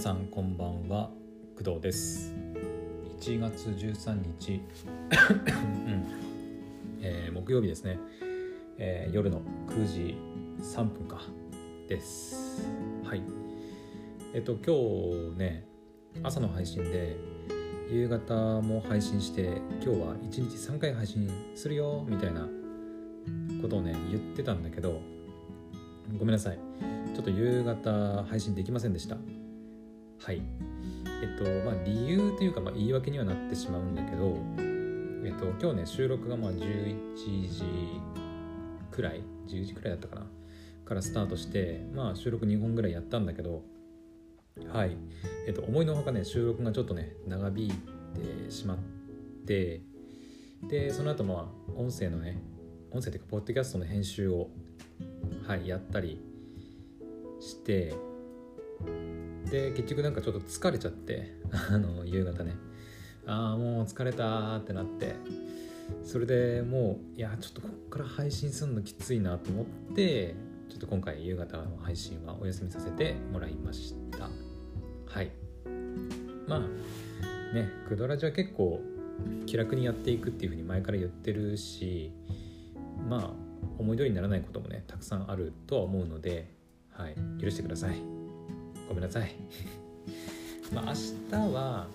さんこんばんは工藤です。1月13日、うん。えー木曜日ですね、えー夜の9時3分か。です。はい。えっと今日ね朝の配信で夕方も配信して今日は1日3回配信するよみたいなことをね言ってたんだけどごめんなさい。ちょっと夕方配信できませんでした。はい。えっとまあ理由というか、まあ、言い訳にはなってしまうんだけどえっと今日ね収録がまあ11時くらい10時くらいだったかなからスタートしてまあ収録2本ぐらいやったんだけどはい。えっと思いのほかね収録がちょっとね長引いてしまってでその後まあ音声のね音声というかポッドキャストの編集をはいやったりしてで結局なんかちょっと疲れちゃって あの夕方ね。ああもう疲れたってなって。それでもういやちょっとこっから配信するのきついなと思ってちょっと今回夕方の配信はお休みさせてもらいました。はい。まあねクドラジは結構気楽にやっていくっていうふうに前から言ってるしまあ思い通りにならないこともねたくさんあるとは思うので、はい、許してください。ごめんなさい。まあ明日は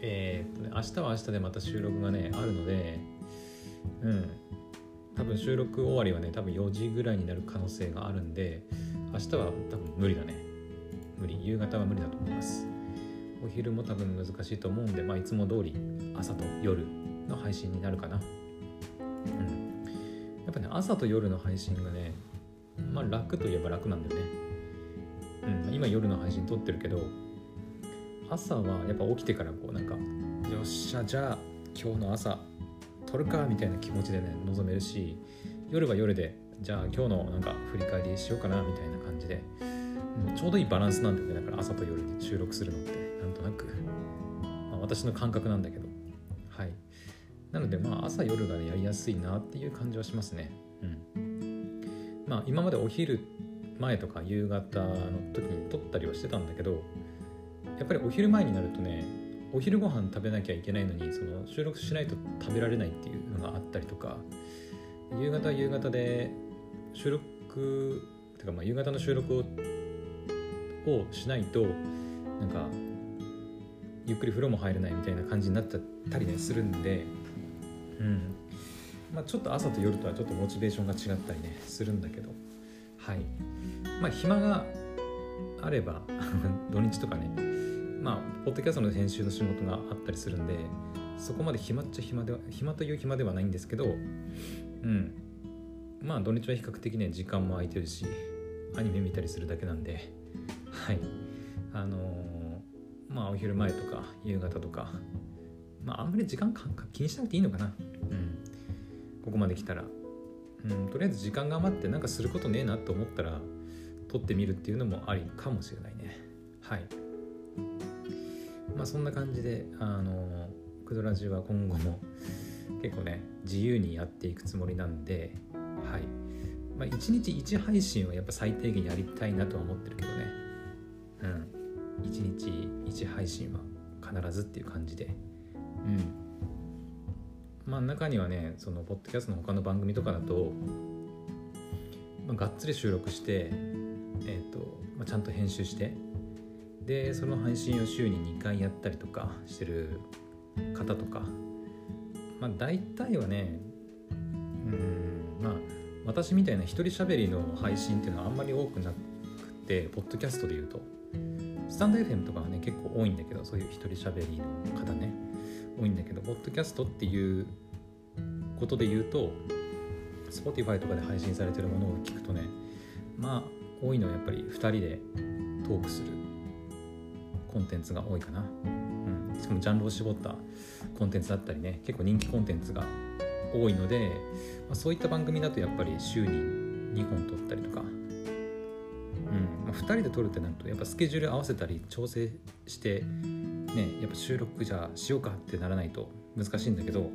えーっとね明日は明日でまた収録がねあるのでうん。多分収録終わりはね多分4時ぐらいになる可能性があるんで明日は多分無理だね。無理。夕方は無理だと思います。お昼も多分難しいと思うんでまあいつも通り朝と夜の配信になるかな。うん。やっぱね朝と夜の配信がねまあ楽といえば楽なんだよね。今夜の配信撮ってるけど朝はやっぱ起きてからこうなんかよっしゃじゃあ今日の朝撮るかみたいな気持ちでね臨めるし夜は夜でじゃあ今日のなんか振り返りしようかなみたいな感じで、うちょうどいいバランスなんだよね。だから朝と夜で収録するのってなんとなく、まあ、私の感覚なんだけど。はい。なのでまあ朝夜がねやりやすいなっていう感じはしますね。うん。まあ今までお昼前とか夕方の時に撮ったりはしてたんだけどやっぱりお昼前になるとねお昼ご飯食べなきゃいけないのにその収録しないと食べられないっていうのがあったりとか夕方は夕方で収録てかまあ夕方の収録ををしないとなんかゆっくり風呂も入れないみたいな感じになっちゃったりねするんでうん。まあちょっと朝と夜とはちょっとモチベーションが違ったりねするんだけど。はいまあ暇があれば 土日とかねまあポッドキャストの編集の仕事があったりするんでそこまで暇っちゃ暇では暇という暇ではないんですけどうん。まあ土日は比較的ね時間も空いてるしアニメ見たりするだけなんではい。あのーまあお昼前とか夕方とかまああんまり時間感覚気にしなくていいのかな。うん。ここまで来たら。うんとりあえず時間が余ってなんかすることねえなと思ったら撮ってみるっていうのもありかもしれないね。はい。まあそんな感じであのクドラジは今後も結構ね自由にやっていくつもりなんではい。まあ1日1配信はやっぱ最低限やりたいなとは思ってるけどね。うん。1日1配信は必ずっていう感じで。うん。まあ中にはねそのポッドキャストの他の番組とかだと、まあ、がっつり収録してえっ、と、まあ、ちゃんと編集してでその配信を週に2回やったりとかしてる方とかまあ大体はねうんまあ私みたいな一人喋りの配信っていうのはあんまり多くなくてポッドキャストで言うとスタンド FM とかはね結構多いんだけどそういう一人喋りの方ね多いんだけどポッドキャストっていうことで言うと Spotify とかで配信されてるものを聞くとねまあ多いのはやっぱり2人でトークするコンテンツが多いかな、うん、しかもジャンルを絞ったコンテンツだったりね結構人気コンテンツが多いので、まあ、そういった番組だとやっぱり週に2本撮ったりとか、うん。まあ、2人で撮るってなるとやっぱスケジュール合わせたり調整してねやっぱ収録じゃあしようかってならないと難しいんだけど、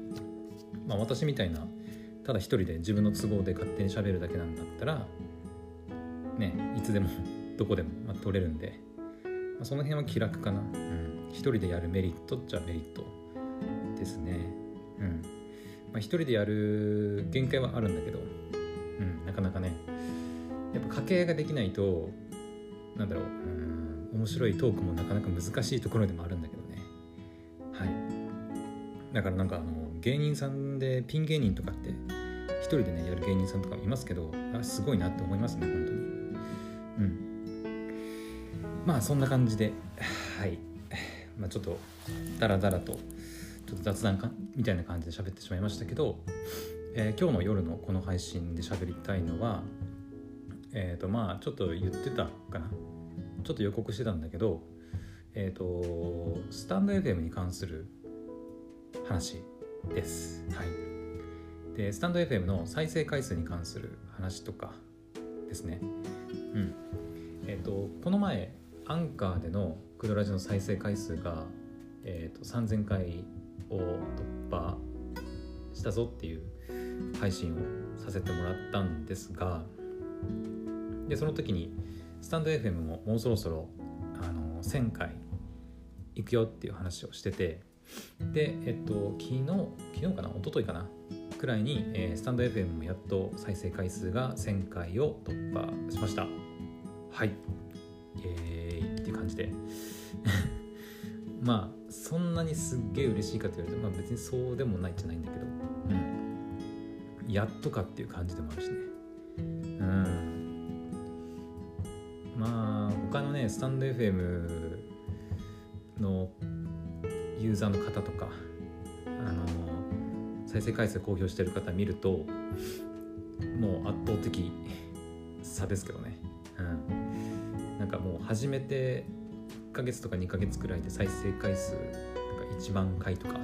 まあ、私みたいなただ一人で自分の都合で勝手に喋るだけなんだったらねいつでも どこでもまあ撮れるんでまあ、その辺は気楽かな、うん、一人でやるメリットっちゃメリットですね。うん。まあ、一人でやる限界はあるんだけど、うん、なかなかね。やっぱ掛け合いができないとなんだろううん面白いトークもなかなか難しいところでもあるんだけどね。はい。だからなんかあの芸人さんでピン芸人とかって一人でねやる芸人さんとかもいますけどあすごいなって思いますね本当にうんまあそんな感じではいまあちょっとダラダラとちょっと雑談かみたいな感じで喋ってしまいましたけど、えー、今日の夜のこの配信で喋りたいのはえっ、ー、とまあちょっと言ってたかなちょっと予告してたんだけどえっ、ー、とスタンド FM に関する話です。はい。で、スタンド FM の再生回数に関する話とかですね。うん。えっ、ー、と、この前、アンカーでのクドラジの再生回数が、えーと、と3000回を突破したぞっていう配信をさせてもらったんですがでその時にスタンド FM ももうそろそろあの1000回行くよっていう話をしててで、えっと、昨日、昨日かな、一昨日かな、くらいに、えー、スタンド FM もやっと再生回数が1000回を突破しました。はい。イエーイっていう感じで。まあ、そんなにすっげえ嬉しいかと言われると、まあ別にそうでもないじゃないんだけど、うん。やっとかっていう感じでもあるしね。うん。まあ、他のね、スタンド FM のユーザーの方とかあの再生回数公表してる方見るともう圧倒的差ですけどね、うん、なんかもう始めて1ヶ月とか2ヶ月くらいで再生回数なんか1万回とかね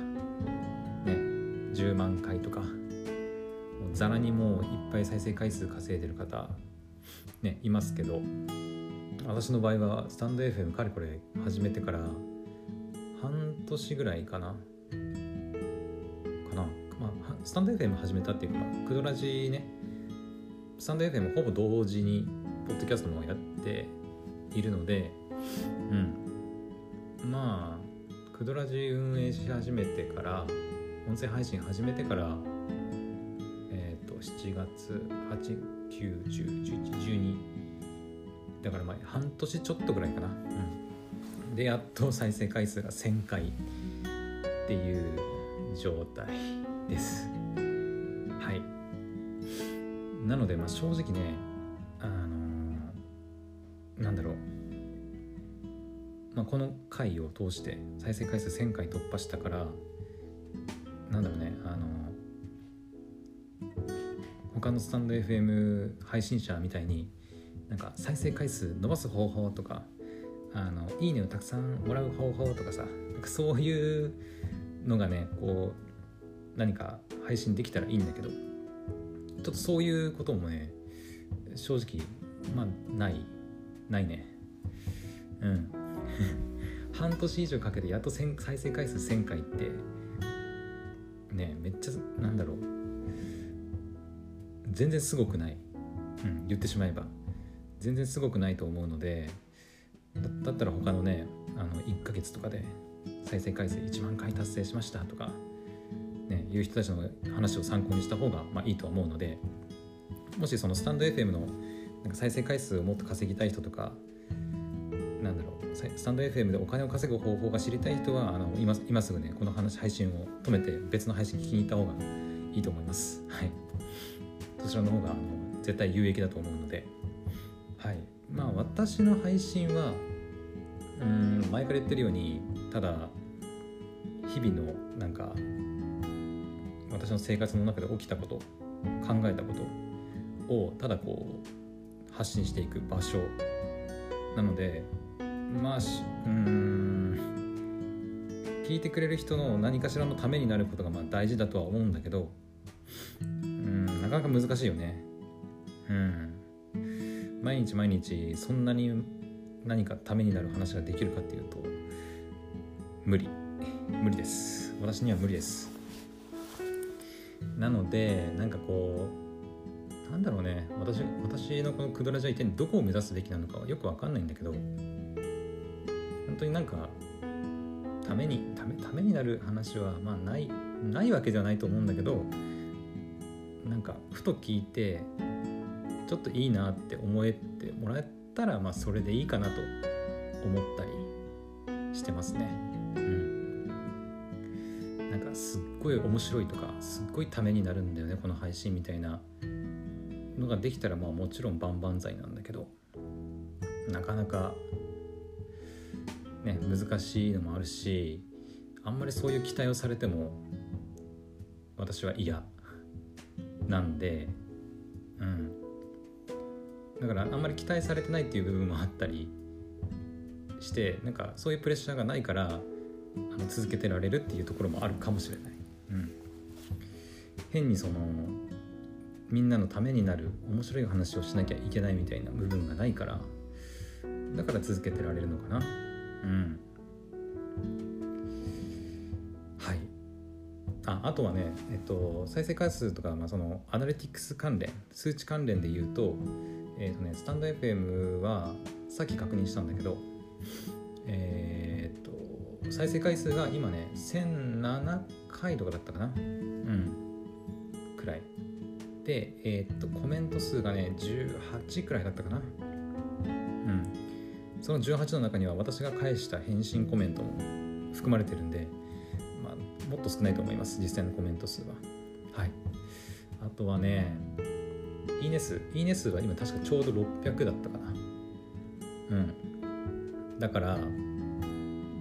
10万回とかもうざらにもういっぱい再生回数稼いでる方ねいますけど私の場合はスタンド FM かれこれ始めてから半年ぐらいかなかな、まあ、スタンド FM 始めたっていうか、クドラジねスタンド FM ほぼ同時にポッドキャストもやっているのでうん。まあクドラジ運営し始めてから音声配信始めてからえっ、ー、と7月89101112だからまあ半年ちょっとぐらいかな。うん。でやっと再生回数が1000回っていう状態です。はい。なのでまあ正直ねあの、なんだろう。まあ、この回を通して再生回数1000回突破したからなんだろうねあの他のスタンド FM 配信者みたいになんか再生回数伸ばす方法とかあのいいねをたくさんもらう方法とかさなんかそういうのがねこう何か配信できたらいいんだけどちょっとそういうこともね正直まあない。ないね。うん。半年以上かけてやっと再生回数1000回って。ねめっちゃなんだろう。全然すごくない、うん、言ってしまえば。全然すごくないと思うのでだったら他のねあの1ヶ月とかで再生回数1万回達成しましたとか、ね、いう人たちの話を参考にした方が、まあ、いいと思うのでもしそのスタンド FM のなんか再生回数をもっと稼ぎたい人とかなんだろうスタンド FM でお金を稼ぐ方法が知りたい人はあの今今すぐねこの話配信を止めて別の配信聞きに行った方がいいと思います。はい、そちらの方があの絶対有益だと思うので、はい、まあ私の配信はうん前から言ってるようにただ日々のなんか私の生活の中で起きたこと考えたことをただこう発信していく場所。なのでまあうん。聞いてくれる人の何かしらのためになることがまあ大事だとは思うんだけどうんなかなか難しいよね。うん。毎日毎日そんなに何かためになる話ができるかっていうと無理。無理です。私には無理です。なのでなんかこうなんだろうね私私のこのクドラジャ一体どこを目指すべきなのかはよくわかんないんだけど本当になんかためにためためになる話はまあないないわけではないと思うんだけどなんかふと聞いてちょっといいなって思えてもらえたらまあそれでいいかなと思ったりしてますね。なんかすっごい面白いとかすっごいためになるんだよねこの配信みたいなのができたらまあもちろん万々歳なんだけどなかなかね難しいのもあるしあんまりそういう期待をされても私は嫌なんでうん。だからあんまり期待されてないっていう部分もあったりしてなんかそういうプレッシャーがないからあの続けてられるっていうところもあるかもしれない、うん、変にそのみんなのためになる面白い話をしなきゃいけないみたいな部分がないからだから続けてられるのかな。うん。はい。ああとはね、えっと、再生回数とか、まあ、そのアナリティクス関連数値関連で言うとえっ、とねスタンド FM はさっき確認したんだけどえっ、と再生回数が今ね1007回とかだったかな。うん。でえっ、とコメント数がね18くらいだったかな。うん。その18の中には私が返した返信コメントも含まれてるんで、まあ、もっと少ないと思います。実際のコメント数は。はい。あとはねいいね数いいね数は今確かちょうど600だったかな。うん。だから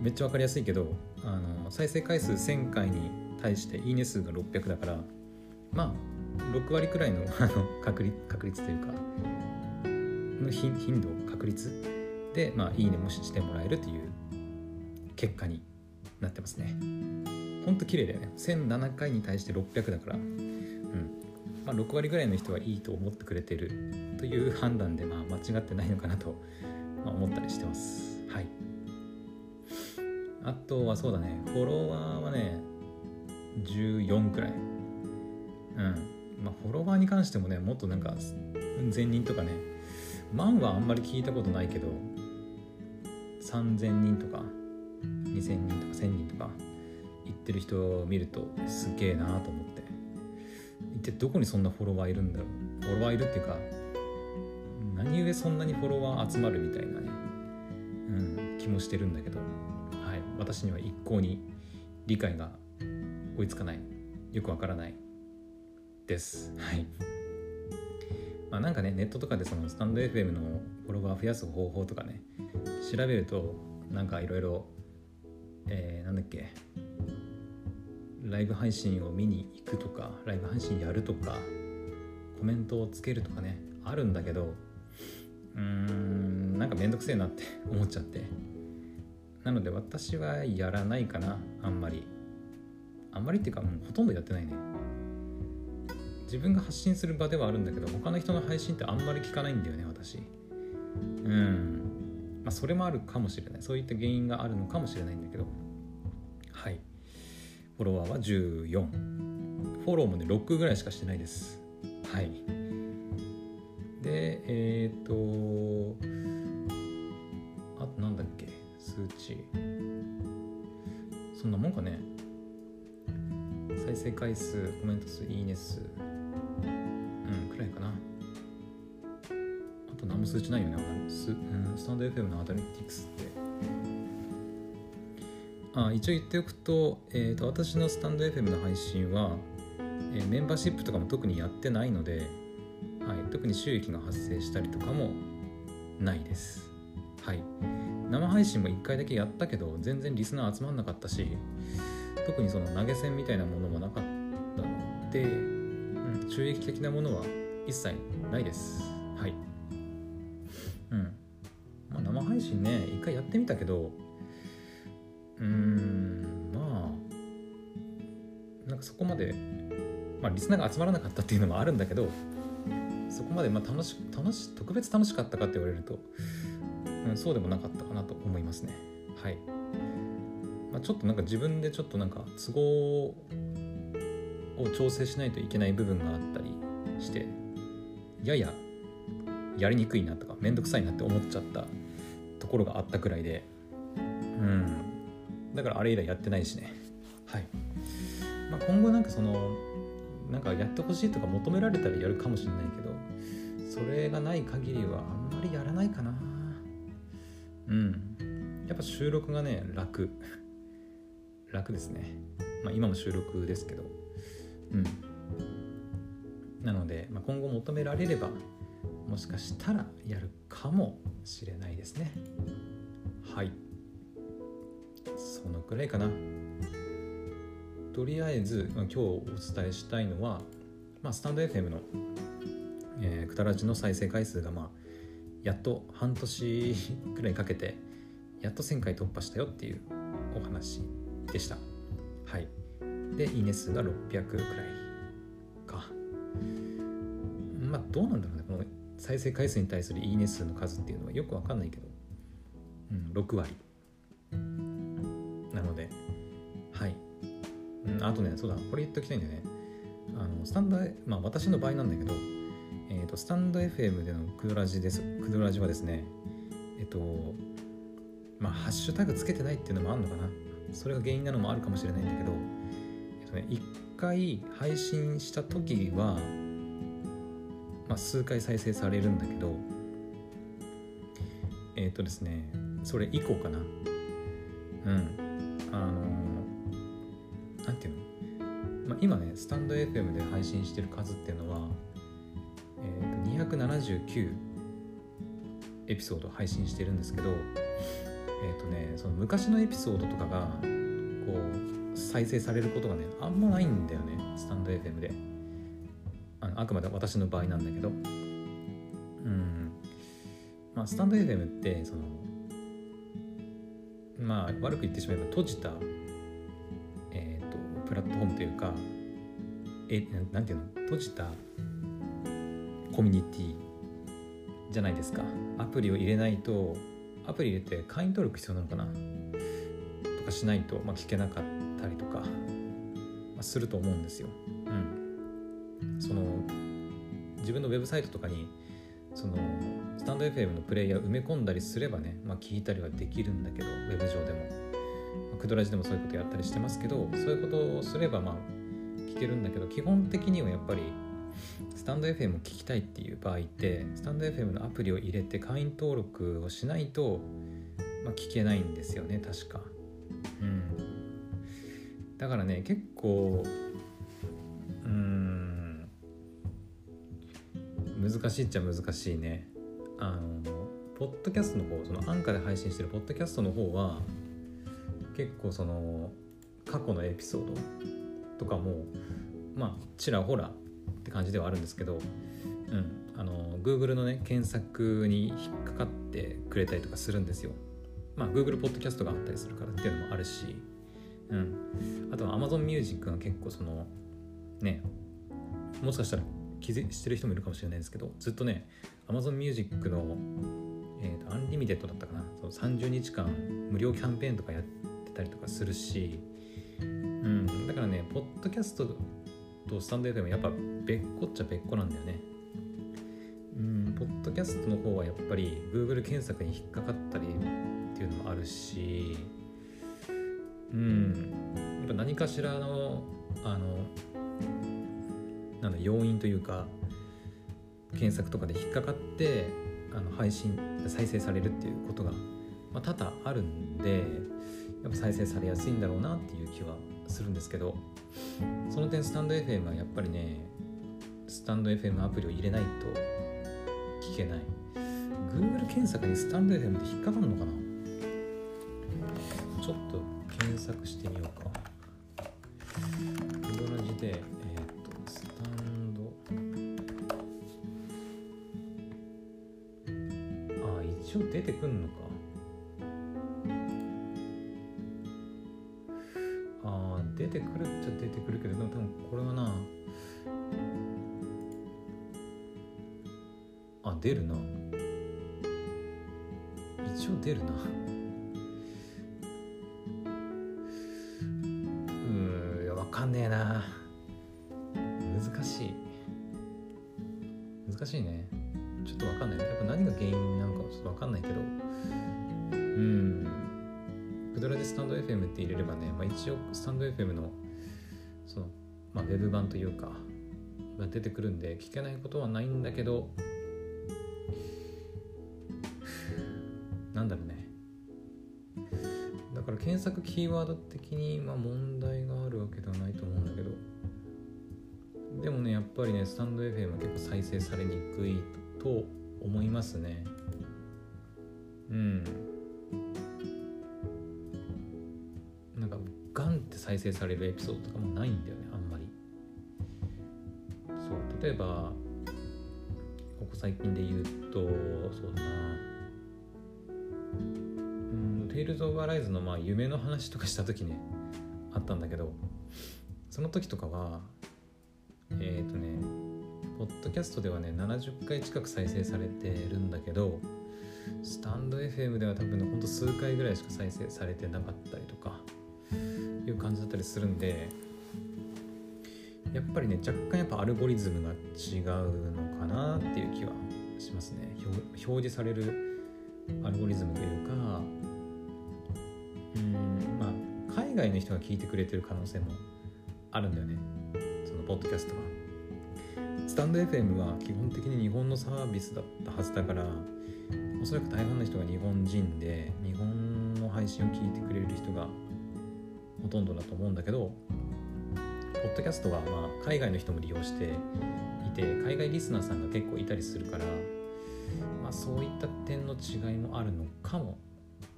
めっちゃ分かりやすいけどあの再生回数1000回に対していいね数が600だからまあ6割くらいの あの確率確率というかの頻頻度確率で、まあ、いいねもしてもらえるという結果になってますねほんと綺麗だよね1007回に対して600だからうんまあ、6割ぐらいの人はいいと思ってくれてるという判断でまあ間違ってないのかなとまあ思ったりしてます。はい。あとはそうだね、フォロワーはね、14くらい。うん。まあ、フォロワーに関してもね、もっとなんか、千人とかね、万はあんまり聞いたことないけど、3000人とか、2000人とか1000人とか言ってる人を見るとすげえなと思って。一体どこにそんなフォロワーいるんだろう。フォロワーいるっていうか何故そんなにフォロワー集まるみたいなね、うん、気もしてるんだけど、はい、私には一向に理解が追いつかない。よくわからない。です。はい。まあなんかねネットとかでそのスタンド FM のフォロワー増やす方法とかね調べるとなんかいろいろえー、なんだっけライブ配信を見に行くとかライブ配信やるとかコメントをつけるとかねあるんだけどうーんなんかめんどくせえなって 思っちゃって。なので私はやらないかなあんまり。あんまりっていうかもうほとんどやってないね。自分が発信する場ではあるんだけど他の人の配信ってあんまり聞かないんだよね私。うん。まあそれもあるかもしれない。そういった原因があるのかもしれないんだけど。はい。フォロワーは14フォローもね6ぐらいしかしてないです。はい。でえっ、ー、とあとなんだっけ数値。そんなもんかね。再生回数コメント数いいね数。も数値ないよねス,、うん、スタンド FM のアダリティクスってあ一応言っておくと,、えーと、私のスタンド FM の配信は、えー、メンバーシップとかも特にやってないので、はい、特に収益が発生したりとかもないです。はい、生配信も1回だけやったけど全然リスナー集まんなかったし特にその投げ銭みたいなものもなかったので、うん、収益的なものは一切ないです。はい。ね、一回やってみたけど、うんまあなんかそこまでまあリスナーが集まらなかったっていうのもあるんだけどそこまでまあ楽し楽し特別楽しかったかって言われると、うん、そうでもなかったかなと思いますね。はい、まあ、ちょっとなんか自分でちょっとなんか都合を調整しないといけない部分があったりしてやややりにくいなとかめんどくさいなって思っちゃったころがあったくらいで。うん。だからあれ以来やってないしね。はい、まあ、今後なんかそのなんかやってほしいとか求められたらやるかもしれないけどそれがない限りはあんまりやらないかな。うん。やっぱ収録がね楽。楽ですね。まあ今も収録ですけど。うん。なので、まあ、今後求められればもしかしたらやるかもしれないですね。はい。そのくらいかな。とりあえず、今日お伝えしたいのは、まあ、スタンド FM の、えー、くたらじの再生回数が、まあ、やっと半年くらいかけてやっと1000回突破したよっていうお話でした。はい。でいいね数が600くらいか。まあどうなんだろう再生回数に対するいいね数の数っていうのはよくわかんないけど、うん、6割なのではいうん、あとね、そうだ、これ言っときたいんだよね。あの、スタンド、まあ私の場合なんだけど、えっ、ー、と、スタンド FM でのクドラジです。クドラジはですね、えっ、と、まあ、ハッシュタグつけてないっていうのもあるのかな。それが原因なのもあるかもしれないんだけど、えっ、とね、一回配信した時は、まあ、数回再生されるんだけど、えっ、とですね、それ以降かな。うん。あの何ていうの、まあ、今ねスタンド FM で配信してる数っていうのは、えー、と279エピソード配信してるんですけどえっ、ー、とねその昔のエピソードとかがこう再生されることがねあんまないんだよねスタンド FM であくまで私の場合なんだけど。うん。まあスタンド FM ってそのまあ悪く言ってしまえば閉じたえっとプラットフォームというかえなんていうの？閉じたコミュニティじゃないですか。アプリを入れないとアプリ入れて会員登録必要なのかな？とかしないと、まあ、聞けなかったりとか、まあ、すると思うんですよ。自分のウェブサイトとかにそのスタンド FM のプレイヤー埋め込んだりすればね、まあ、聞いたりはできるんだけどウェブ上でも。まあクドラジでもそういうことやったりしてますけどそういうことをすればまあ聞けるんだけど基本的にはやっぱりスタンド FM を聞きたいっていう場合ってスタンド FM のアプリを入れて会員登録をしないと、まあ、聞けないんですよね確かうんだからね結構難しいっちゃ難しいねあのポッドキャストの方そのアンカーで配信してるポッドキャストの方は結構その過去のエピソードとかもまあちらほらって感じではあるんですけど、うん、あの Google のね検索に引っかかってくれたりとかするんですよ。まあ Google ポッドキャストがあったりするからっていうのもあるし、うん、あとは Amazon Music が結構そのねもしかしたら気づしてる人もいるかもしれないですけどずっとね Amazon Music の、えーと、アンリミテッドだったかなその30日間無料キャンペーンとかやってたりとかするし、うん、だからねポッドキャストとスタンド FM やっぱ別個っちゃ別個なんだよね。うんポッドキャストの方はやっぱり Google 検索に引っかかったりっていうのもあるしうんやっぱ何かしらのあのなんだ要因というか検索とかで引っかかってあの配信再生されるっていうことが、まあ、多々あるんでやっぱ再生されやすいんだろうなっていう気はするんですけどその点スタンド FM はやっぱりねスタンド FM アプリを入れないと聞けない。Google 検索にスタンド FM で引っかかるのかな？ちょっと検索してみようか。同じで、一応出てくんのか。あ出てくるっちゃ出てくるけどでも多分これはなあ出るな。一応出るな。FM って入れればね、まあ、一応スタンド FM のその、まあ、ウェブ版というか出てくるんで聞けないことはないんだけどなんだろうね。だから検索キーワード的にまあ問題があるわけではないと思うんだけどでもねやっぱりねスタンド FM は結構再生されにくいと思いますね。うん。再生されるエピソードとかもないんだよねあんまり。そう。例えばここ最近で言うとそうだな。うん「テイルズ・オブ・アライズ」のまあ夢の話とかした時ねあったんだけどその時とかはえっ、ー、とねポッドキャストではね70回近く再生されてるんだけどスタンド FM では多分ねほんと数回ぐらいしか再生されてなかったりとかいう感じだったりするんでやっぱりね若干やっぱアルゴリズムが違うのかなっていう気はしますね。表示されるアルゴリズムというかうんまあ海外の人が聞いてくれてる可能性もあるんだよね。そのポッドキャストは。スタンド FM は基本的に日本のサービスだったはずだからおそらく大半の人が日本人で日本の配信を聞いてくれる人がほとんどだと思うんだけどポッドキャストはまあ海外の人も利用していて海外リスナーさんが結構いたりするから、まあ、そういった点の違いもあるのかも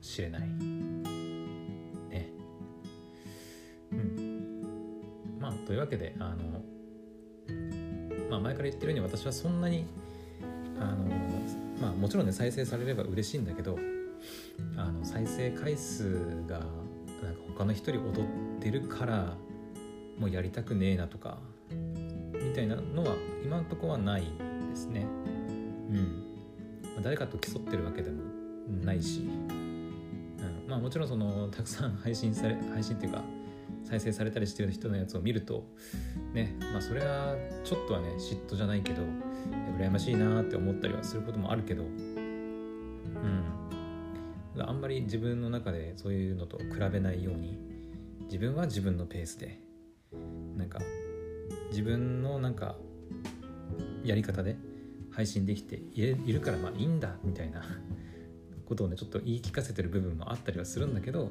しれない。ね。うん。まあというわけであのまあ前から言ってるように私はそんなにあのまあもちろんね再生されれば嬉しいんだけどあの再生回数が他の人より踊ってるからもうやりたくねえなとかみたいなのは今のとこはないですね。うん。ま、誰かと競ってるわけでもないし、うん、まあもちろんそのたくさん配信され配信っていうか再生されたりしてる人のやつを見るとねまあそれはちょっとはね嫉妬じゃないけど羨ましいなって思ったりはすることもあるけどあんまり自分の中でそういうのと比べないように自分は自分のペースでなんか自分のなんかやり方で配信できているからまあいいんだみたいなことをねちょっと言い聞かせてる部分もあったりはするんだけど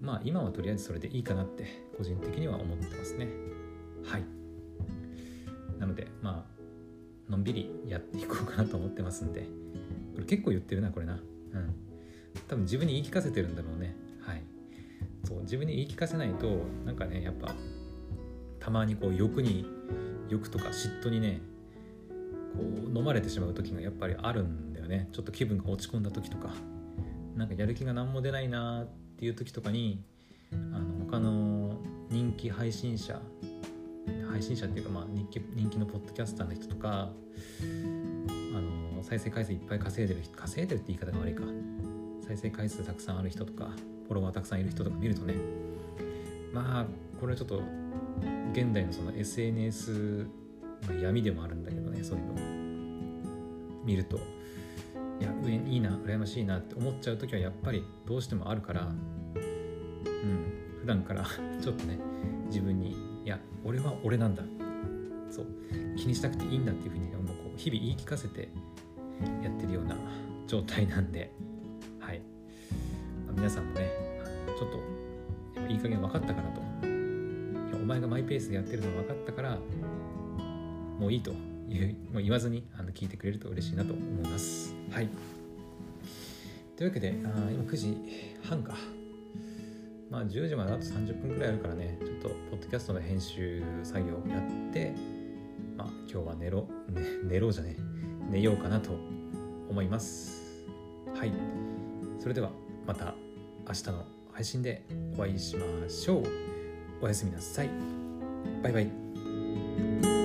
まあ今はとりあえずそれでいいかなって個人的には思ってますねはいなのでまあのんびりやっていこうかなと思ってますんでこれ結構言ってるなこれなうん多分自分に言い聞かせてるんだろうね。はい。そう自分に言い聞かせないとなんかねやっぱたまにこう欲に欲とか嫉妬にねこう飲まれてしまう時がやっぱりあるんだよね。ちょっと気分が落ち込んだ時とか。なんかやる気が何も出ないなっていう時とかにあの他の人気配信者配信者っていうかまあ人気人気のポッドキャスターの人とかあの再生回数いっぱい稼いでる人稼いでるって言い方が悪いか。再生回数たくさんある人とかフォロワーたくさんいる人とか見るとねまあこれはちょっと現代のその SNS の闇でもあるんだけどねそういうのを見ると。いや上いいな羨ましいなって思っちゃう時はやっぱりどうしてもあるからうん普段から ちょっとね自分にいや俺は俺なんだ。そう気にしなくていいんだっていうふうにもうこう日々言い聞かせてやってるような状態なんで、皆さんもねちょっといい加減分かったかなと。お前がマイペースでやってるの分かったからもういいというもう言わずにあの聞いてくれると嬉しいなと思います。はい。というわけであ今9時半か。まあ10時まであと30分くらいあるからねちょっとポッドキャストの編集作業をやってまあ今日は寝ろ、ね、寝ろうじゃね寝ようかなと思います。はい。それでは。また明日の配信でお会いしましょう。おやすみなさい。バイバイ。